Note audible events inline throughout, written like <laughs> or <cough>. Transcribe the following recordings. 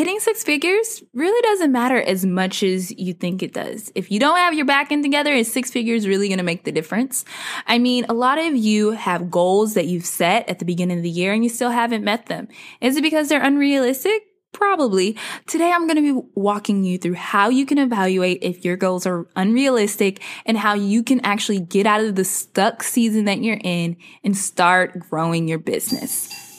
hitting six figures really doesn't matter as much as you think it does. If you don't have your back end together, is six figures really going to make the difference? I mean, a lot of you have goals that you've set at the beginning of the year and you still haven't met them. Is it because they're unrealistic? Probably. Today I'm going to be walking you through how you can evaluate if your goals are unrealistic and how you can actually get out of the stuck season that you're in and start growing your business.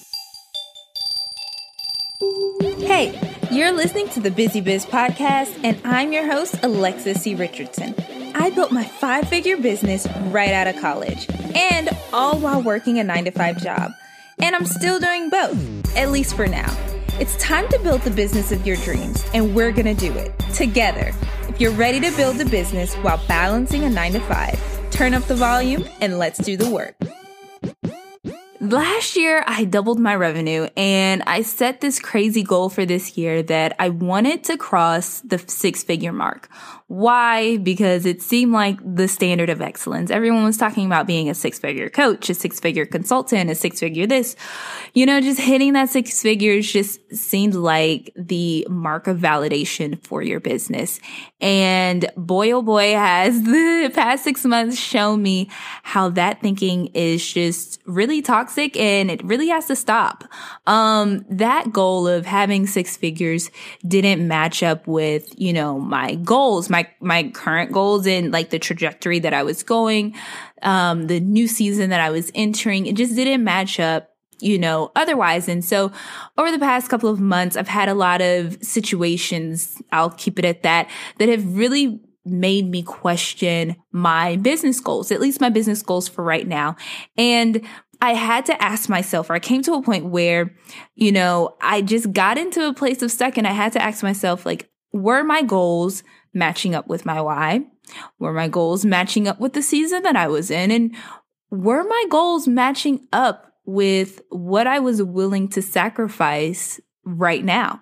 Hey, you're listening to the Busy Biz podcast, and I'm your host, Alexis C. Richardson. I built my five figure business right out of college, and all while working a nine to five job. And I'm still doing both, at least for now. It's time to build the business of your dreams, and we're gonna do it together. If you're ready to build a business while balancing a nine to five, turn up the volume and let's do the work. Last year, I doubled my revenue and I set this crazy goal for this year that I wanted to cross the six figure mark. Why? Because it seemed like the standard of excellence. Everyone was talking about being a six figure coach, a six figure consultant, a six figure this. You know, just hitting that six figures just seemed like the mark of validation for your business. And boy, oh boy, has <laughs> the past six months shown me how that thinking is just really toxic and it really has to stop. Um, that goal of having six figures didn't match up with, you know, my goals, my my my current goals and like the trajectory that I was going, um, the new season that I was entering, it just didn't match up you know, otherwise. And so over the past couple of months, I've had a lot of situations, I'll keep it at that, that have really made me question my business goals, at least my business goals for right now. And I had to ask myself, or I came to a point where, you know, I just got into a place of stuck and I had to ask myself, like, were my goals matching up with my why? Were my goals matching up with the season that I was in? And were my goals matching up with what I was willing to sacrifice right now?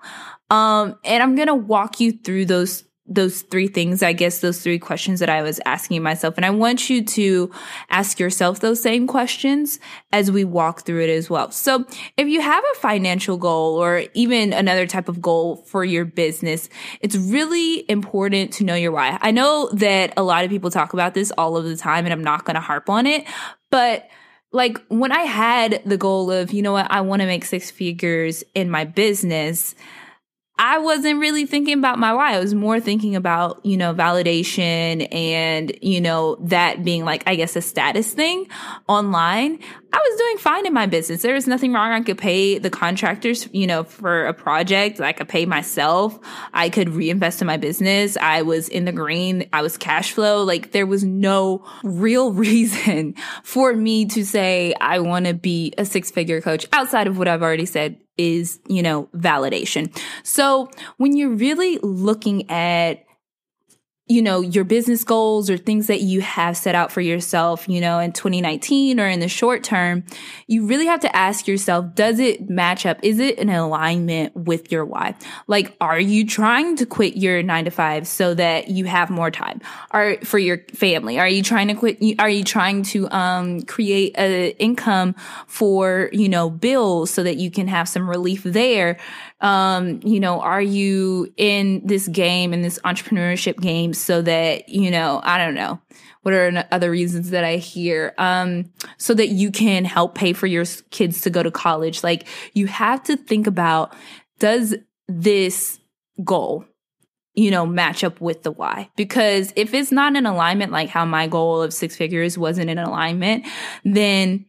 Um, and I'm going to walk you through those those three things, I guess those three questions that I was asking myself. And I want you to ask yourself those same questions as we walk through it as well. So if you have a financial goal or even another type of goal for your business, it's really important to know your why. I know that a lot of people talk about this all of the time and I'm not going to harp on it, but like when I had the goal of, you know what, I want to make six figures in my business, I wasn't really thinking about my why. I was more thinking about, you know, validation and, you know, that being like, I guess a status thing online. I was doing fine in my business. There was nothing wrong. I could pay the contractors, you know, for a project. I could pay myself. I could reinvest in my business. I was in the green. I was cash flow. Like there was no real <laughs> reason for me to say I want to be a six figure coach outside of what I've already said is, you know, validation. So when you're really looking at you know, your business goals or things that you have set out for yourself, you know, in 2019 or in the short term, you really have to ask yourself, does it match up? Is it in alignment with your why? Like, are you trying to quit your nine to five so that you have more time or for your family? Are you trying to quit? Are you trying to, um, create an income for, you know, bills so that you can have some relief there? Um, you know, are you in this game, in this entrepreneurship game so that, you know, I don't know, what are other reasons that I hear? Um, so that you can help pay for your kids to go to college. Like you have to think about, does this goal, you know, match up with the why. Because if it's not in alignment, like how my goal of six figures wasn't in alignment, then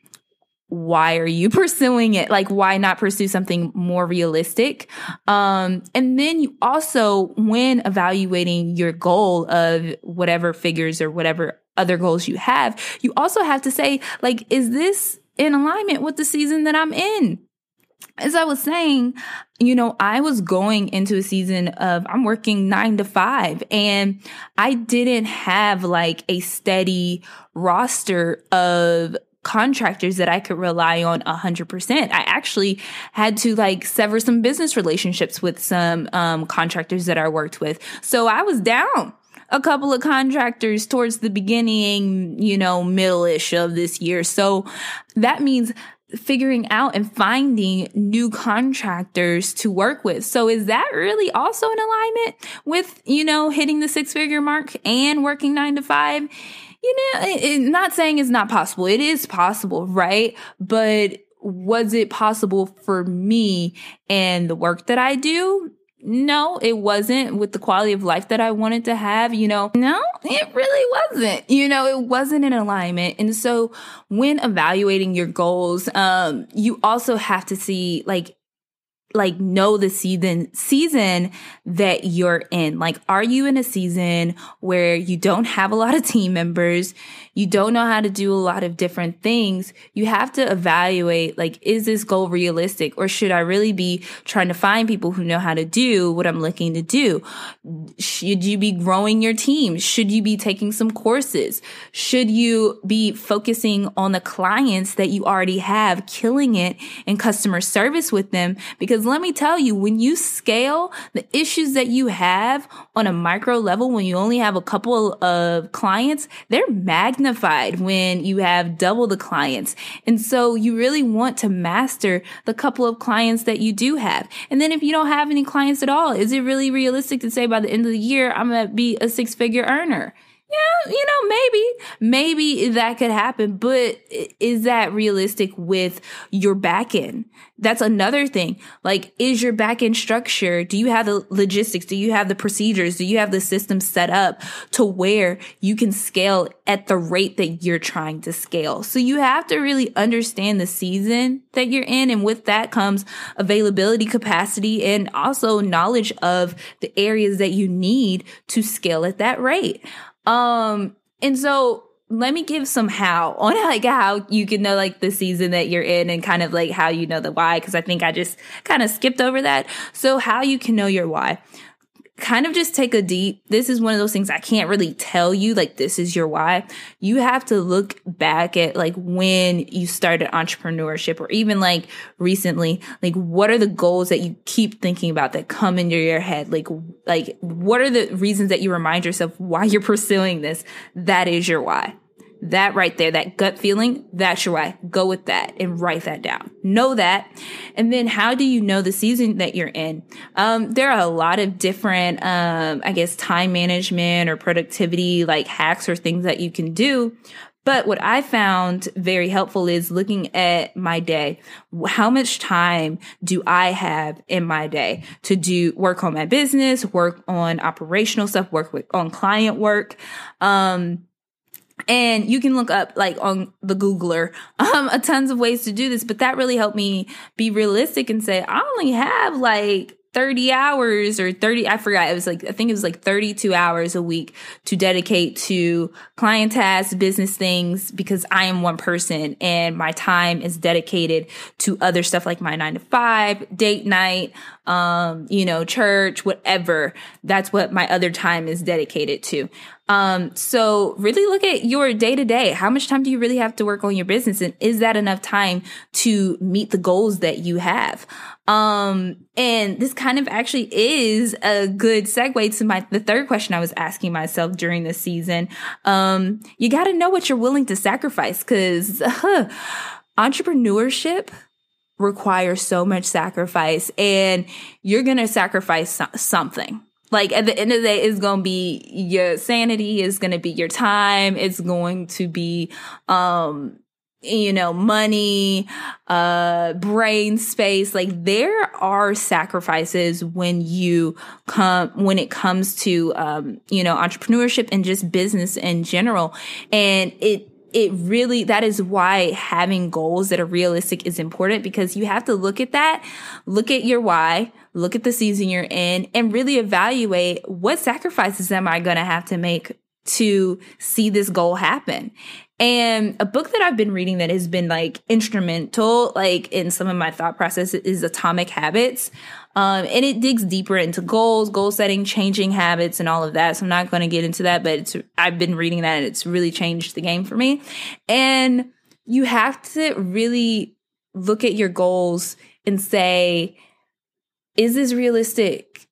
why are you <laughs> pursuing it? Like, why not pursue something more realistic? Um, and then you also, when evaluating your goal of whatever figures or whatever other goals you have, you also have to say, like, is this in alignment with the season that I'm in? As I was saying, you know, I was going into a season of I'm working nine to five and I didn't have like a steady roster of contractors that I could rely on a hundred percent. I actually had to like sever some business relationships with some um, contractors that I worked with. So I was down a couple of contractors towards the beginning, you know, middle-ish of this year. So that means figuring out and finding new contractors to work with. So is that really also in alignment with, you know, hitting the six figure mark and working nine to five? You know, it, it, not saying it's not possible. It is possible, right? But was it possible for me and the work that I do? No, it wasn't with the quality of life that I wanted to have. You know, no, it really wasn't. You know, it wasn't in alignment. And so when evaluating your goals, um, you also have to see like like know the season season that you're in. Like are you in a season where you don't have a lot of team members, you don't know how to do a lot of different things? You have to evaluate like is this goal realistic or should I really be trying to find people who know how to do what I'm looking to do? Should you be growing your team? Should you be taking some courses? Should you be focusing on the clients that you already have, killing it in customer service with them because because let me tell you, when you scale the issues that you have on a micro level, when you only have a couple of clients, they're magnified when you have double the clients. And so you really want to master the couple of clients that you do have. And then if you don't have any clients at all, is it really realistic to say by the end of the year, I'm going to be a six figure earner? Yeah, you know, maybe, maybe that could happen, but is that realistic with your back end? That's another thing. Like, is your back end structure? Do you have the logistics? Do you have the procedures? Do you have the system set up to where you can scale at the rate that you're trying to scale? So you have to really understand the season that you're in. And with that comes availability, capacity, and also knowledge of the areas that you need to scale at that rate. Um, and so let me give some how <laughs> on like how you can know like the season that you're in and kind of like how you know the why because I think I just kind of skipped over that. So how you can know your why kind of just take a deep this is one of those things i can't really tell you like this is your why. You have to look back at like when you started entrepreneurship or even like recently. Like what are the goals that you keep thinking about that come into your head? Like like what are the reasons that you remind yourself why you're <laughs> pursuing this? That is your why that right there, that gut feeling, that's your why. Go with that and write that down. Know that. And then how do you know the season that you're in? Um, there are a lot of different, um, I guess time management or productivity like hacks or things that you can do. But what I found very helpful is looking at my day. How much time do I have in my day to do work on my business, work on operational stuff, work with, on client work? Um, and you can look up like on the Googler, um, a tons of ways to do this, but that really helped me be realistic and say, I only have like 30 hours or 30 i forgot it was like i think it was like 32 hours a week to dedicate to client tasks business things because i am one person and my time is dedicated to other stuff like my nine to five date night um you know church whatever. That's what my other time is dedicated to um, so really look at your day to day. How much time do you really have to work on your business? And is that enough time to meet the goals that you have? Um, and this kind of actually is a good segue to my, the third question I was asking myself during this season. Um, you got to know what you're willing to sacrifice because entrepreneurship requires so much sacrifice and you're going to sacrifice so- something like at the end of the day, it's going to be your sanity, it's going to be your time, it's going to be, um, you know, money, uh, brain space. Like there are sacrifices when you come, when it comes to, um, you know, entrepreneurship and just business in general. And it, it really that is why having goals that are realistic is important because you have to look at that look at your why look at the season you're in and really evaluate what sacrifices am i going to have to make to see this goal happen and a book that I've been reading that has been like instrumental, like in some of my thought process is Atomic Habits. Um, and it digs deeper into goals, goal setting, changing habits and all of that. So I'm not going to get into that, but it's, I've been reading that and it's really changed the game for me. And you have to really look at your goals and say, is this realistic?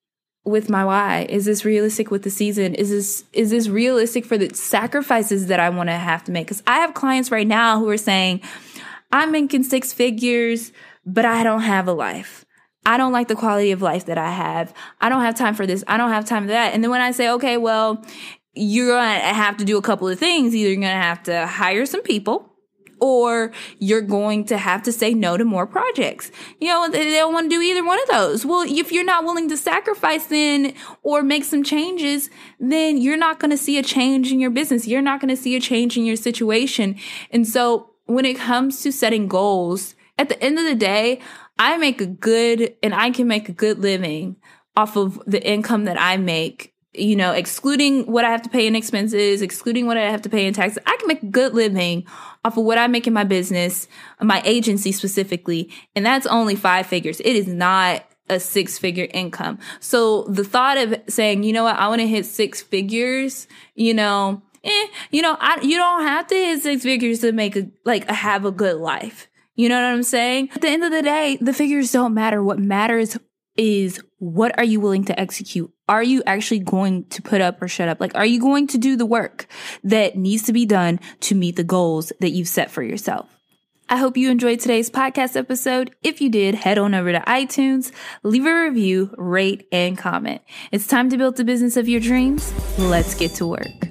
With my why? Is this realistic with the season? Is this is this realistic for the sacrifices that I want to have to make? Cuz I have clients right now who are saying I'm making six figures, but I don't have a life. I don't like the quality of life that I have. I don't have time for this. I don't have time for that. And then when I say, okay, well, you're going to have to do a couple of things. Either you're going to have to hire some people or you're going to have to say no to more projects. You know, they don't want to do either one of those. Well, if you're not willing to sacrifice then or make some changes, then you're not going to see a change in your business. You're not going to see a change in your situation. And so when it comes to setting goals, at the end of the day, I make a good and I can make a good living off of the income that I make you know, excluding what I have to pay in expenses, excluding what I have to pay in taxes, I can make a good living off of what I make in my business, my agency specifically. And that's only five figures. It is not a six figure income. So the thought of saying, you know what, I want to hit six figures, you know, eh, you know, I, you don't have to hit six figures to make a, like, a, have a good life. You know what I'm saying? At the end of the day, the figures don't matter. What matters is what are you willing to execute? Are you actually going to put up or shut up? Like, are you going to do the work that needs to be done to meet the goals that you've set for yourself? I hope you enjoyed today's podcast episode. If you did, head on over to iTunes, leave a review, rate, and comment. It's time to build the business of your dreams. Let's get to work.